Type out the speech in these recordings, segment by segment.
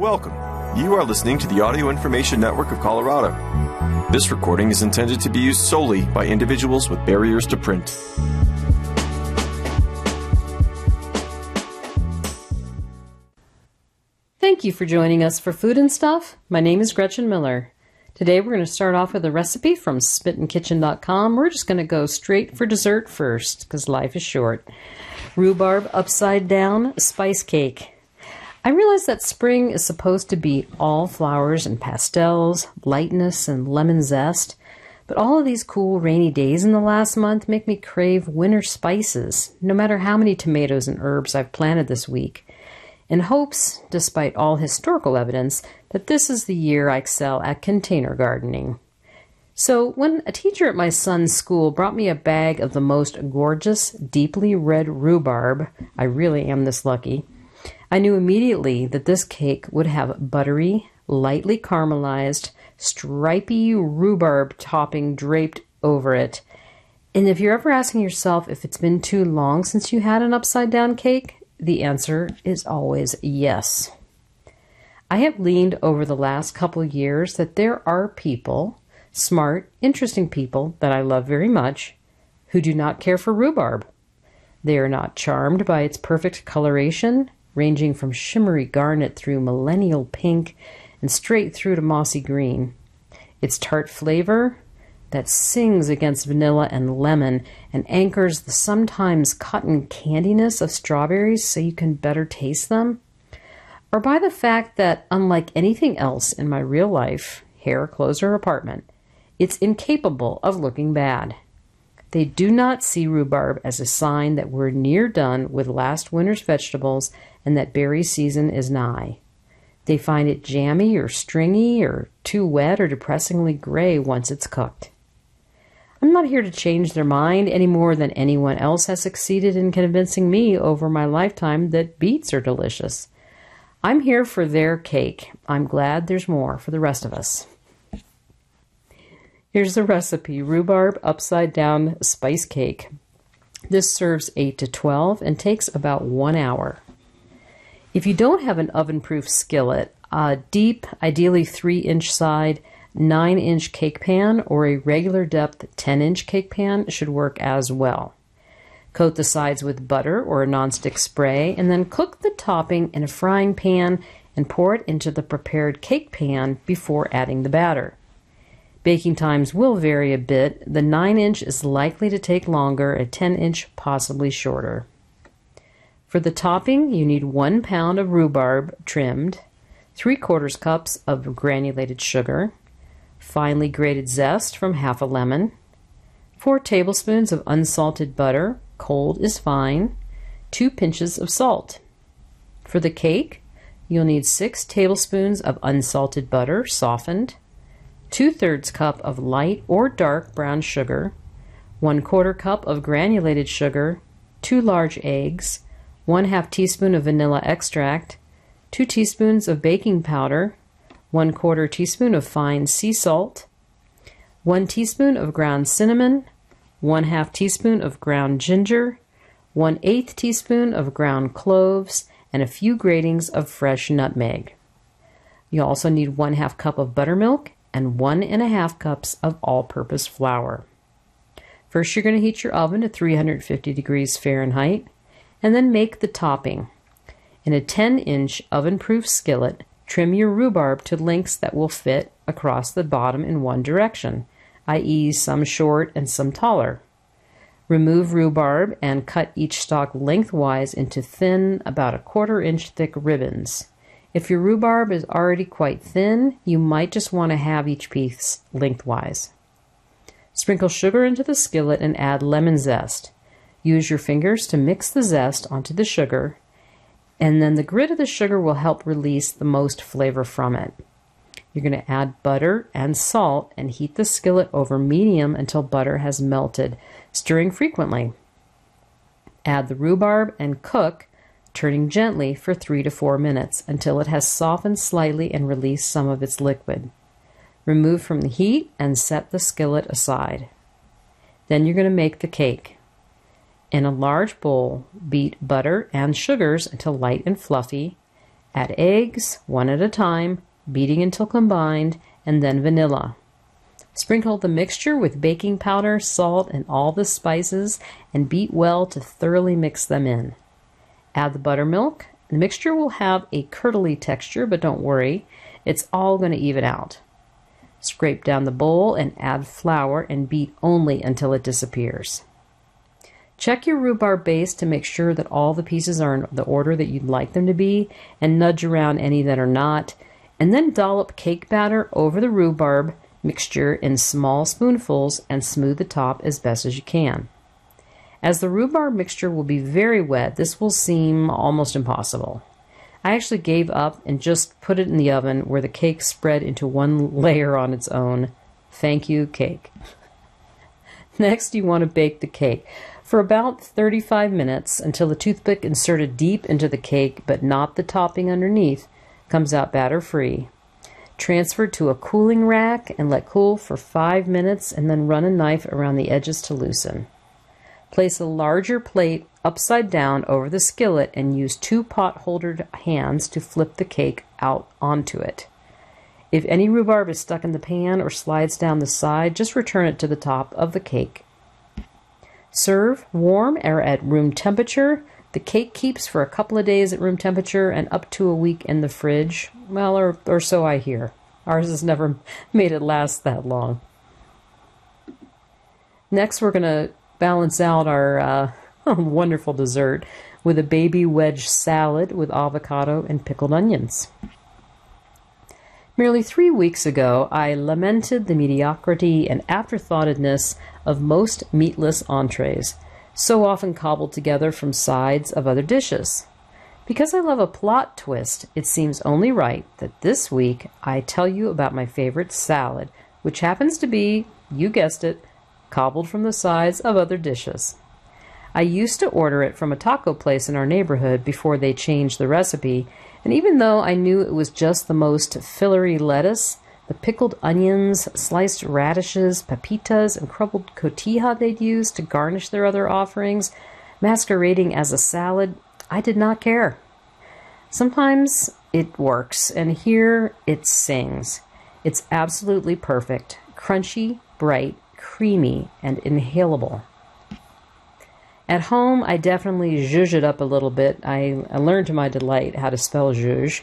Welcome. You are listening to the Audio Information Network of Colorado. This recording is intended to be used solely by individuals with barriers to print. Thank you for joining us for Food and Stuff. My name is Gretchen Miller. Today we're going to start off with a recipe from smittenkitchen.com. We're just going to go straight for dessert first because life is short. Rhubarb upside down spice cake. I realize that spring is supposed to be all flowers and pastels, lightness and lemon zest, but all of these cool rainy days in the last month make me crave winter spices, no matter how many tomatoes and herbs I've planted this week in hopes, despite all historical evidence, that this is the year I excel at container gardening. So, when a teacher at my son's school brought me a bag of the most gorgeous, deeply red rhubarb, I really am this lucky, I knew immediately that this cake would have buttery, lightly caramelized, stripy rhubarb topping draped over it. And if you're ever asking yourself if it's been too long since you had an upside down cake, the answer is always yes. I have leaned over the last couple years that there are people, smart, interesting people that I love very much, who do not care for rhubarb. They are not charmed by its perfect coloration, ranging from shimmery garnet through millennial pink and straight through to mossy green. Its tart flavor, that sings against vanilla and lemon and anchors the sometimes cotton candiness of strawberries so you can better taste them? Or by the fact that, unlike anything else in my real life, hair, clothes, or apartment, it's incapable of looking bad. They do not see rhubarb as a sign that we're near done with last winter's vegetables and that berry season is nigh. They find it jammy or stringy or too wet or depressingly gray once it's cooked. I'm not here to change their mind any more than anyone else has succeeded in convincing me over my lifetime that beets are delicious. I'm here for their cake. I'm glad there's more for the rest of us. Here's the recipe rhubarb upside down spice cake. This serves 8 to 12 and takes about one hour. If you don't have an oven proof skillet, a deep, ideally 3 inch side, 9 inch cake pan or a regular depth 10 inch cake pan should work as well. Coat the sides with butter or a nonstick spray and then cook the topping in a frying pan and pour it into the prepared cake pan before adding the batter. Baking times will vary a bit. The 9 inch is likely to take longer, a 10 inch possibly shorter. For the topping, you need 1 pound of rhubarb trimmed, 3 quarters cups of granulated sugar, finely grated zest from half a lemon, 4 tablespoons of unsalted butter, cold is fine, 2 pinches of salt. For the cake, you'll need 6 tablespoons of unsalted butter, softened, 2 thirds cup of light or dark brown sugar, 1 quarter cup of granulated sugar, 2 large eggs, 1 half teaspoon of vanilla extract, 2 teaspoons of baking powder, 1 quarter teaspoon of fine sea salt, 1 teaspoon of ground cinnamon, 1 half teaspoon of ground ginger, 1 eighth teaspoon of ground cloves, and a few gratings of fresh nutmeg. You also need 1 half cup of buttermilk and one and a half cups of all purpose flour. First, you're going to heat your oven to 350 degrees Fahrenheit and then make the topping. In a 10 inch oven proof skillet, Trim your rhubarb to lengths that will fit across the bottom in one direction, i.e., some short and some taller. Remove rhubarb and cut each stalk lengthwise into thin, about a quarter inch thick ribbons. If your rhubarb is already quite thin, you might just want to have each piece lengthwise. Sprinkle sugar into the skillet and add lemon zest. Use your fingers to mix the zest onto the sugar and then the grit of the sugar will help release the most flavor from it. You're going to add butter and salt and heat the skillet over medium until butter has melted, stirring frequently. Add the rhubarb and cook, turning gently for 3 to 4 minutes until it has softened slightly and released some of its liquid. Remove from the heat and set the skillet aside. Then you're going to make the cake. In a large bowl, beat butter and sugars until light and fluffy. Add eggs, one at a time, beating until combined, and then vanilla. Sprinkle the mixture with baking powder, salt, and all the spices, and beat well to thoroughly mix them in. Add the buttermilk. The mixture will have a curdly texture, but don't worry, it's all going to even out. Scrape down the bowl and add flour and beat only until it disappears. Check your rhubarb base to make sure that all the pieces are in the order that you'd like them to be and nudge around any that are not. And then dollop cake batter over the rhubarb mixture in small spoonfuls and smooth the top as best as you can. As the rhubarb mixture will be very wet, this will seem almost impossible. I actually gave up and just put it in the oven where the cake spread into one layer on its own. Thank you, cake. Next, you want to bake the cake for about 35 minutes until the toothpick inserted deep into the cake but not the topping underneath comes out batter free. Transfer to a cooling rack and let cool for 5 minutes and then run a knife around the edges to loosen. Place a larger plate upside down over the skillet and use two pot holder hands to flip the cake out onto it. If any rhubarb is stuck in the pan or slides down the side, just return it to the top of the cake Serve warm or at room temperature. The cake keeps for a couple of days at room temperature and up to a week in the fridge. Well, or, or so I hear. Ours has never made it last that long. Next, we're going to balance out our uh, wonderful dessert with a baby wedge salad with avocado and pickled onions. Merely three weeks ago, I lamented the mediocrity and afterthoughtedness of most meatless entrees, so often cobbled together from sides of other dishes. Because I love a plot twist, it seems only right that this week I tell you about my favorite salad, which happens to be, you guessed it, cobbled from the sides of other dishes. I used to order it from a taco place in our neighborhood before they changed the recipe, and even though I knew it was just the most fillery lettuce, the pickled onions, sliced radishes, pepitas, and crumbled cotija they'd used to garnish their other offerings, masquerading as a salad, I did not care. Sometimes it works, and here it sings. It's absolutely perfect, crunchy, bright, creamy, and inhalable. At home, I definitely zhuzh it up a little bit. I, I learned to my delight how to spell zhuzh.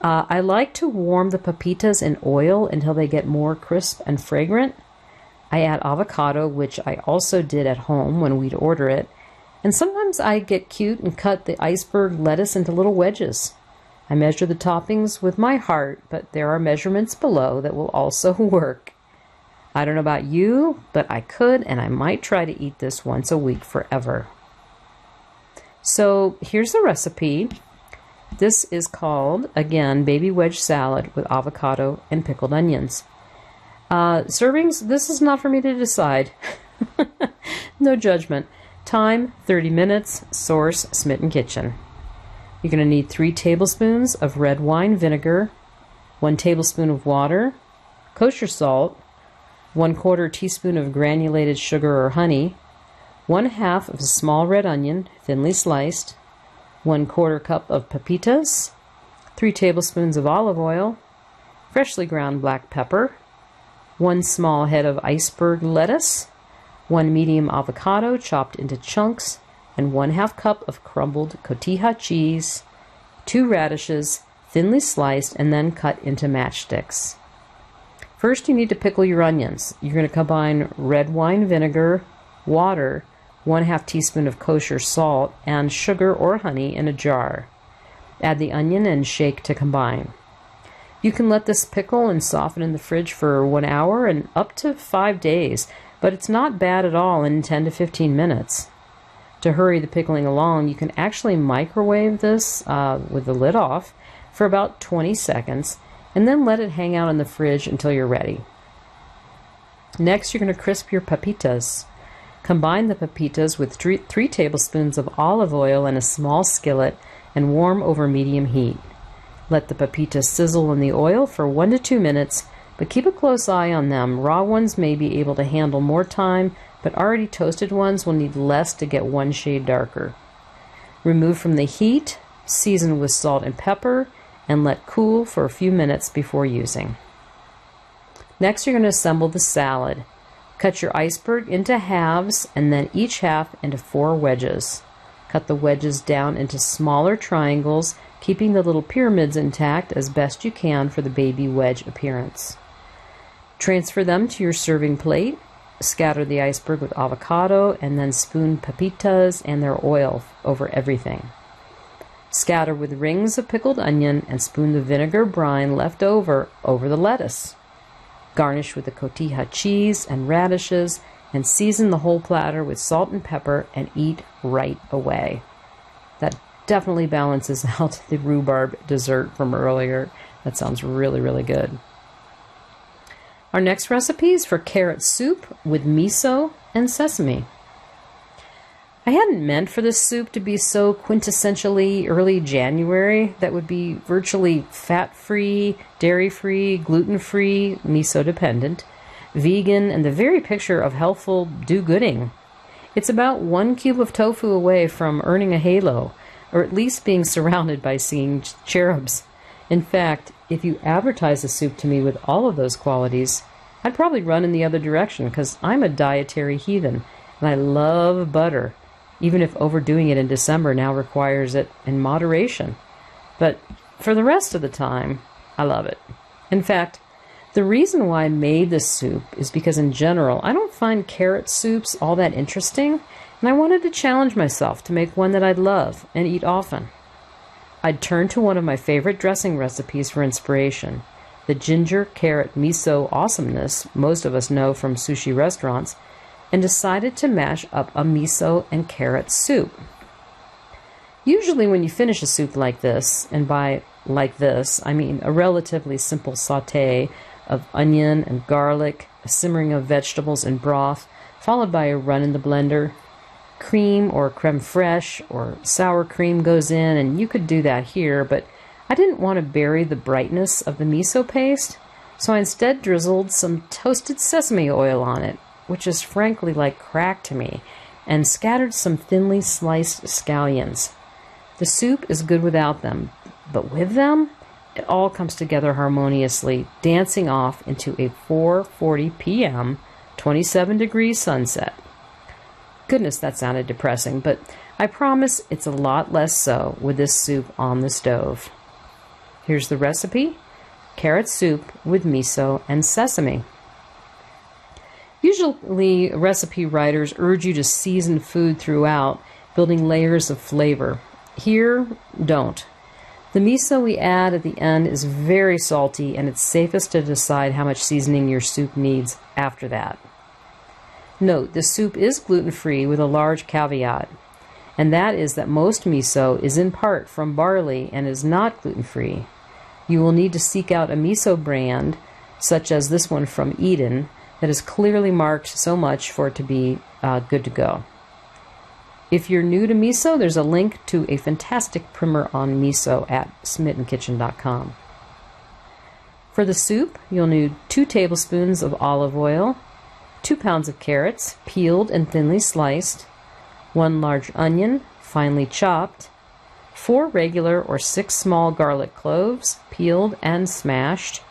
Uh, I like to warm the pepitas in oil until they get more crisp and fragrant. I add avocado, which I also did at home when we'd order it. And sometimes I get cute and cut the iceberg lettuce into little wedges. I measure the toppings with my heart, but there are measurements below that will also work. I don't know about you, but I could and I might try to eat this once a week forever. So here's the recipe. This is called, again, baby wedge salad with avocado and pickled onions. Uh, servings, this is not for me to decide. no judgment. Time 30 minutes. Source Smitten Kitchen. You're going to need 3 tablespoons of red wine vinegar, 1 tablespoon of water, kosher salt, 1 quarter teaspoon of granulated sugar or honey, 1 half of a small red onion, thinly sliced, 1 quarter cup of pepitas, 3 tablespoons of olive oil, freshly ground black pepper, 1 small head of iceberg lettuce, 1 medium avocado chopped into chunks, and 1 half cup of crumbled cotija cheese, 2 radishes, thinly sliced and then cut into matchsticks. First, you need to pickle your onions. You're going to combine red wine vinegar, water, one half teaspoon of kosher salt, and sugar or honey in a jar. Add the onion and shake to combine. You can let this pickle and soften in the fridge for one hour and up to five days, but it's not bad at all in 10 to 15 minutes. To hurry the pickling along, you can actually microwave this uh, with the lid off for about 20 seconds and then let it hang out in the fridge until you're ready. Next, you're going to crisp your pepitas. Combine the pepitas with three, three tablespoons of olive oil in a small skillet and warm over medium heat. Let the pepitas sizzle in the oil for one to two minutes, but keep a close eye on them. Raw ones may be able to handle more time, but already toasted ones will need less to get one shade darker. Remove from the heat, season with salt and pepper, and let cool for a few minutes before using. Next, you're going to assemble the salad. Cut your iceberg into halves and then each half into four wedges. Cut the wedges down into smaller triangles, keeping the little pyramids intact as best you can for the baby wedge appearance. Transfer them to your serving plate. Scatter the iceberg with avocado and then spoon pepitas and their oil over everything. Scatter with rings of pickled onion and spoon the vinegar brine left over over the lettuce. Garnish with the cotija cheese and radishes and season the whole platter with salt and pepper and eat right away. That definitely balances out the rhubarb dessert from earlier. That sounds really, really good. Our next recipe is for carrot soup with miso and sesame. I hadn't meant for this soup to be so quintessentially early January that would be virtually fat free, dairy free, gluten free, miso dependent, vegan, and the very picture of healthful do gooding. It's about one cube of tofu away from earning a halo, or at least being surrounded by singing cherubs. In fact, if you advertise a soup to me with all of those qualities, I'd probably run in the other direction because I'm a dietary heathen and I love butter even if overdoing it in December now requires it in moderation. But for the rest of the time, I love it. In fact, the reason why I made this soup is because, in general, I don't find carrot soups all that interesting, and I wanted to challenge myself to make one that I'd love and eat often. I'd turn to one of my favorite dressing recipes for inspiration the ginger carrot miso awesomeness most of us know from sushi restaurants and decided to mash up a miso and carrot soup. Usually, when you finish a soup like this, and by like this, I mean a relatively simple saute of onion and garlic, a simmering of vegetables and broth, followed by a run in the blender, cream or creme fraiche or sour cream goes in, and you could do that here, but I didn't want to bury the brightness of the miso paste, so I instead drizzled some toasted sesame oil on it which is frankly like crack to me, and scattered some thinly sliced scallions. The soup is good without them, but with them, it all comes together harmoniously, dancing off into a 4:40 p.m. 27 degree sunset. Goodness, that sounded depressing, but I promise it's a lot less so with this soup on the stove. Here's the recipe carrot soup with miso and sesame. Usually, recipe writers urge you to season food throughout, building layers of flavor. Here, don't. The miso we add at the end is very salty, and it's safest to decide how much seasoning your soup needs after that. Note, the soup is gluten free with a large caveat, and that is that most miso is in part from barley and is not gluten free. You will need to seek out a miso brand, such as this one from Eden, that is clearly marked so much for it to be uh, good to go. If you're new to miso, there's a link to a fantastic primer on miso at smittenkitchen.com. For the soup, you'll need 2 tablespoons of olive oil, 2 pounds of carrots, peeled and thinly sliced, 1 large onion, finely chopped, 4 regular or 6 small garlic cloves, peeled and smashed,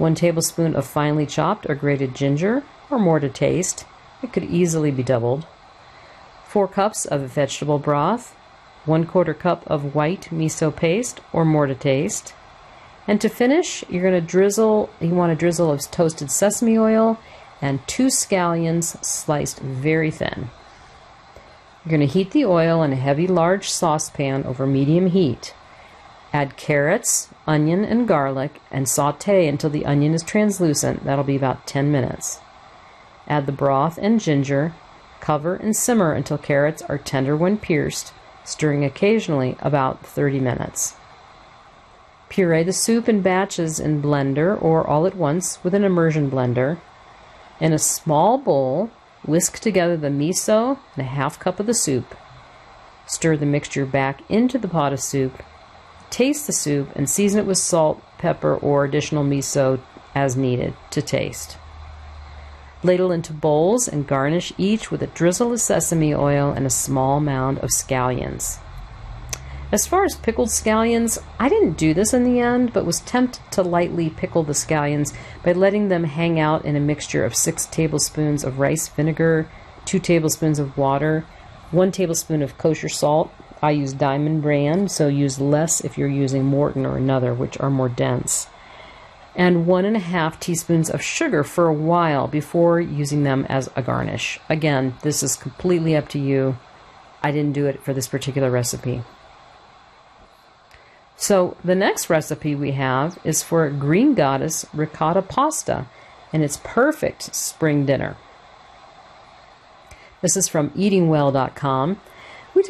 1 tablespoon of finely chopped or grated ginger, or more to taste. It could easily be doubled. 4 cups of vegetable broth, 1 quarter cup of white miso paste, or more to taste. And to finish, you're going to drizzle, you want a drizzle of toasted sesame oil and 2 scallions sliced very thin. You're going to heat the oil in a heavy large saucepan over medium heat. Add carrots, onion, and garlic and saute until the onion is translucent. That'll be about 10 minutes. Add the broth and ginger. Cover and simmer until carrots are tender when pierced, stirring occasionally about 30 minutes. Puree the soup in batches in blender or all at once with an immersion blender. In a small bowl, whisk together the miso and a half cup of the soup. Stir the mixture back into the pot of soup Taste the soup and season it with salt, pepper, or additional miso as needed to taste. Ladle into bowls and garnish each with a drizzle of sesame oil and a small mound of scallions. As far as pickled scallions, I didn't do this in the end, but was tempted to lightly pickle the scallions by letting them hang out in a mixture of six tablespoons of rice vinegar, two tablespoons of water, one tablespoon of kosher salt. I use Diamond brand, so use less if you're using Morton or another, which are more dense. And one and a half teaspoons of sugar for a while before using them as a garnish. Again, this is completely up to you. I didn't do it for this particular recipe. So the next recipe we have is for Green Goddess ricotta pasta, and it's perfect spring dinner. This is from eatingwell.com.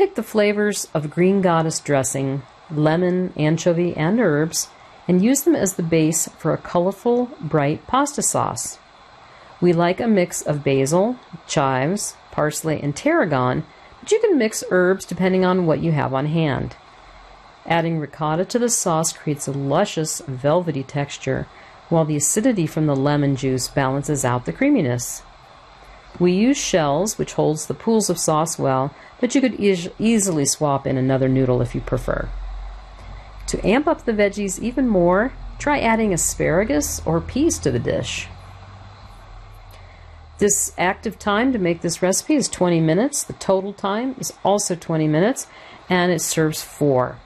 Take the flavors of Green Goddess dressing, lemon, anchovy, and herbs, and use them as the base for a colorful, bright pasta sauce. We like a mix of basil, chives, parsley, and tarragon, but you can mix herbs depending on what you have on hand. Adding ricotta to the sauce creates a luscious, velvety texture, while the acidity from the lemon juice balances out the creaminess. We use shells, which holds the pools of sauce well, but you could e- easily swap in another noodle if you prefer. To amp up the veggies even more, try adding asparagus or peas to the dish. This active time to make this recipe is 20 minutes. The total time is also 20 minutes, and it serves four.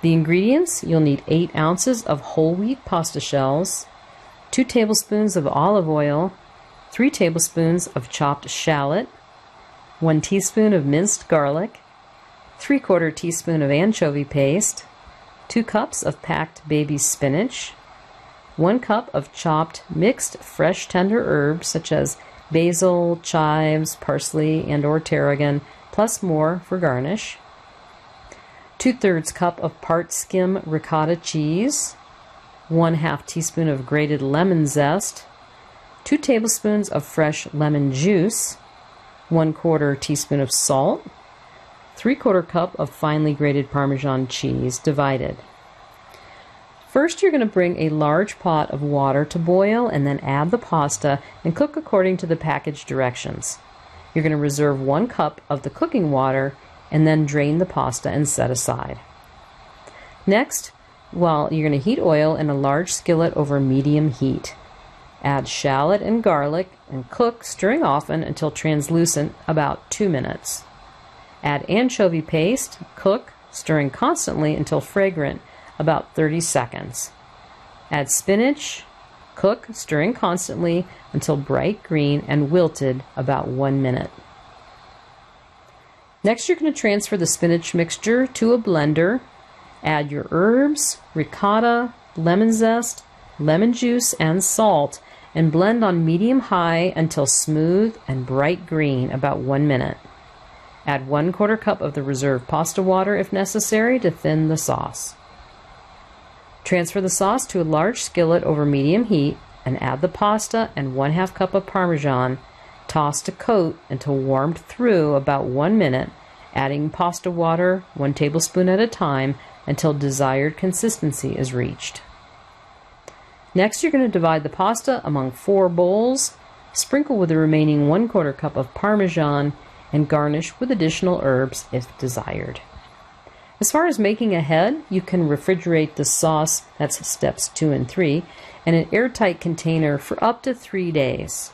The ingredients you'll need 8 ounces of whole wheat pasta shells, 2 tablespoons of olive oil, 3 tablespoons of chopped shallot, 1 teaspoon of minced garlic, 3 quarter teaspoon of anchovy paste, 2 cups of packed baby spinach, 1 cup of chopped mixed fresh tender herbs such as basil, chives, parsley, and or tarragon, plus more for garnish, 2 thirds cup of part skim ricotta cheese, 1 half teaspoon of grated lemon zest, 2 tablespoons of fresh lemon juice, 1 quarter teaspoon of salt, 3 quarter cup of finely grated Parmesan cheese divided. First, you're going to bring a large pot of water to boil and then add the pasta and cook according to the package directions. You're going to reserve one cup of the cooking water and then drain the pasta and set aside. Next, well, you're going to heat oil in a large skillet over medium heat. Add shallot and garlic and cook, stirring often until translucent, about 2 minutes. Add anchovy paste, cook, stirring constantly until fragrant, about 30 seconds. Add spinach, cook, stirring constantly until bright green and wilted, about 1 minute. Next, you're going to transfer the spinach mixture to a blender. Add your herbs, ricotta, lemon zest, lemon juice, and salt, and blend on medium high until smooth and bright green, about one minute. Add one quarter cup of the reserved pasta water if necessary to thin the sauce. Transfer the sauce to a large skillet over medium heat and add the pasta and one half cup of parmesan Toss to coat until warmed through about one minute, adding pasta water one tablespoon at a time until desired consistency is reached. Next, you're going to divide the pasta among four bowls, sprinkle with the remaining one quarter cup of Parmesan, and garnish with additional herbs if desired. As far as making ahead, you can refrigerate the sauce, that's steps two and three, in an airtight container for up to three days.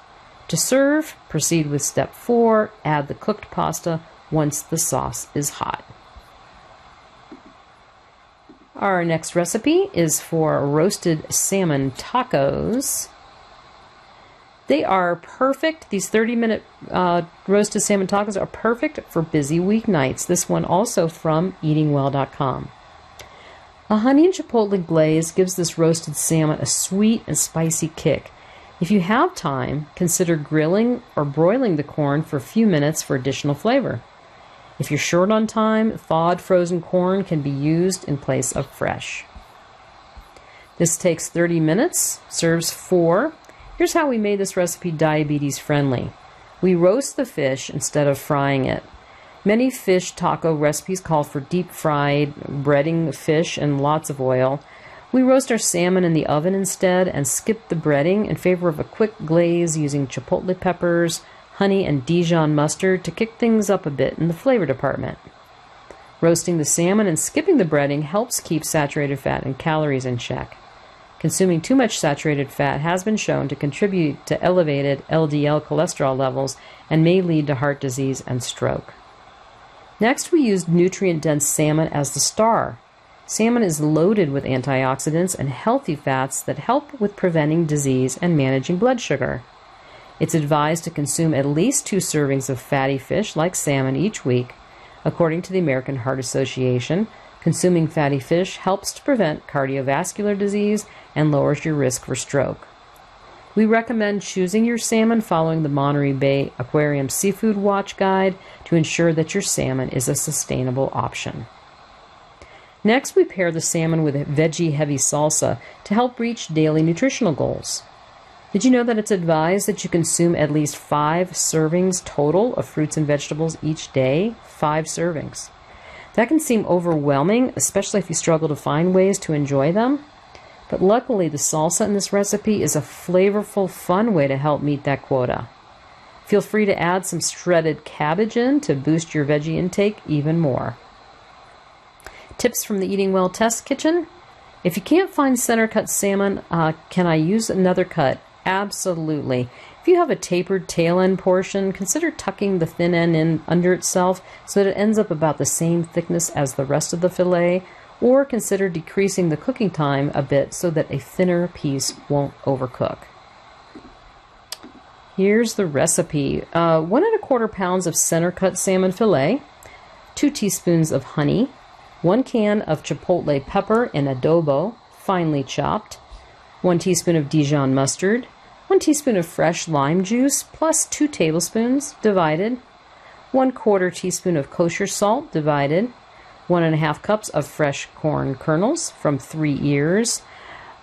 To serve, proceed with step 4, add the cooked pasta once the sauce is hot. Our next recipe is for roasted salmon tacos. They are perfect. These 30 minute uh, roasted salmon tacos are perfect for busy weeknights. This one also from eatingwell.com. A honey and chipotle glaze gives this roasted salmon a sweet and spicy kick. If you have time, consider grilling or broiling the corn for a few minutes for additional flavor. If you're short on time, thawed frozen corn can be used in place of fresh. This takes 30 minutes, serves four. Here's how we made this recipe diabetes friendly. We roast the fish instead of frying it. Many fish taco recipes call for deep fried, breading fish and lots of oil. We roast our salmon in the oven instead and skip the breading in favor of a quick glaze using chipotle peppers, honey, and Dijon mustard to kick things up a bit in the flavor department. Roasting the salmon and skipping the breading helps keep saturated fat and calories in check. Consuming too much saturated fat has been shown to contribute to elevated LDL cholesterol levels and may lead to heart disease and stroke. Next, we used nutrient dense salmon as the star. Salmon is loaded with antioxidants and healthy fats that help with preventing disease and managing blood sugar. It's advised to consume at least two servings of fatty fish like salmon each week. According to the American Heart Association, consuming fatty fish helps to prevent cardiovascular disease and lowers your risk for stroke. We recommend choosing your salmon following the Monterey Bay Aquarium Seafood Watch Guide to ensure that your salmon is a sustainable option. Next, we pair the salmon with a veggie heavy salsa to help reach daily nutritional goals. Did you know that it's advised that you consume at least five servings total of fruits and vegetables each day? Five servings. That can seem overwhelming, especially if you struggle to find ways to enjoy them. But luckily, the salsa in this recipe is a flavorful, fun way to help meet that quota. Feel free to add some shredded cabbage in to boost your veggie intake even more. Tips from the Eating Well Test Kitchen. If you can't find center cut salmon, uh, can I use another cut? Absolutely. If you have a tapered tail end portion, consider tucking the thin end in under itself so that it ends up about the same thickness as the rest of the fillet, or consider decreasing the cooking time a bit so that a thinner piece won't overcook. Here's the recipe uh, one and a quarter pounds of center cut salmon fillet, two teaspoons of honey, one can of chipotle pepper in adobo, finely chopped, one teaspoon of Dijon mustard, one teaspoon of fresh lime juice, plus two tablespoons divided, one quarter teaspoon of kosher salt divided, one and a half cups of fresh corn kernels from three ears,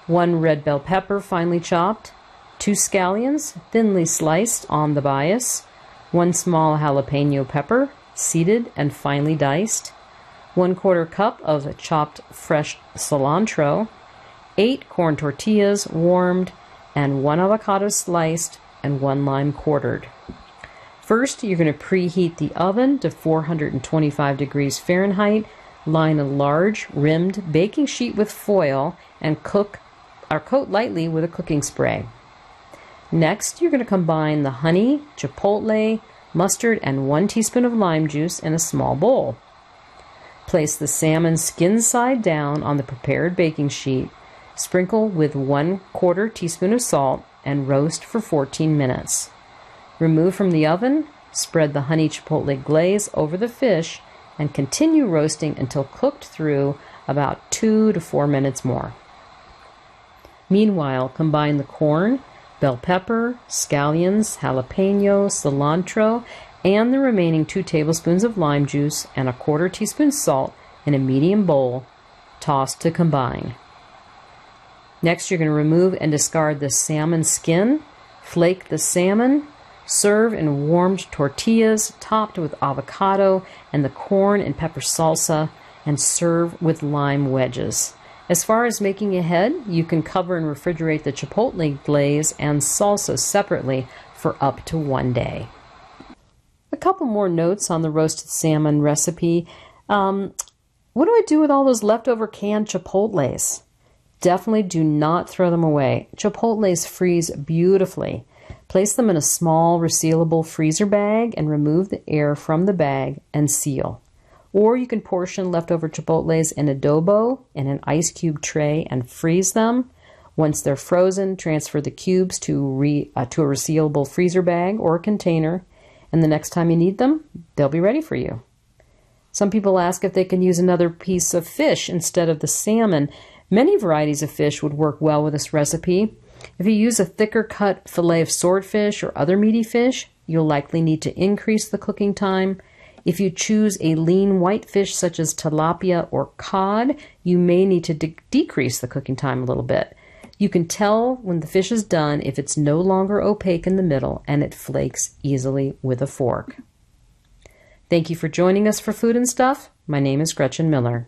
one red bell pepper finely chopped, two scallions thinly sliced on the bias, one small jalapeno pepper seeded and finely diced, one quarter cup of chopped fresh cilantro, eight corn tortillas warmed, and one avocado sliced and one lime quartered. First, you're going to preheat the oven to 425 degrees Fahrenheit. Line a large rimmed baking sheet with foil and cook or coat lightly with a cooking spray. Next, you're going to combine the honey, chipotle, mustard, and one teaspoon of lime juice in a small bowl. Place the salmon skin side down on the prepared baking sheet, sprinkle with one quarter teaspoon of salt, and roast for 14 minutes. Remove from the oven, spread the honey chipotle glaze over the fish, and continue roasting until cooked through about 2 to 4 minutes more. Meanwhile, combine the corn, bell pepper, scallions, jalapeno, cilantro, and the remaining 2 tablespoons of lime juice and a quarter teaspoon salt in a medium bowl, Toss to combine. Next, you're going to remove and discard the salmon skin, flake the salmon, serve in warmed tortillas topped with avocado and the corn and pepper salsa, and serve with lime wedges. As far as making ahead, you can cover and refrigerate the chipotle glaze and salsa separately for up to one day. A couple more notes on the roasted salmon recipe. Um, what do I do with all those leftover canned chipotles? Definitely do not throw them away. Chipotles freeze beautifully. Place them in a small resealable freezer bag and remove the air from the bag and seal. Or you can portion leftover chipotles in adobo in an ice cube tray and freeze them. Once they're frozen, transfer the cubes to, re, uh, to a resealable freezer bag or container, and the next time you need them, they'll be ready for you. Some people ask if they can use another piece of fish instead of the salmon. Many varieties of fish would work well with this recipe. If you use a thicker cut fillet of swordfish or other meaty fish, you'll likely need to increase the cooking time. If you choose a lean white fish such as tilapia or cod, you may need to de- decrease the cooking time a little bit. You can tell when the fish is done if it's no longer opaque in the middle and it flakes easily with a fork. Thank you for joining us for Food and Stuff. My name is Gretchen Miller.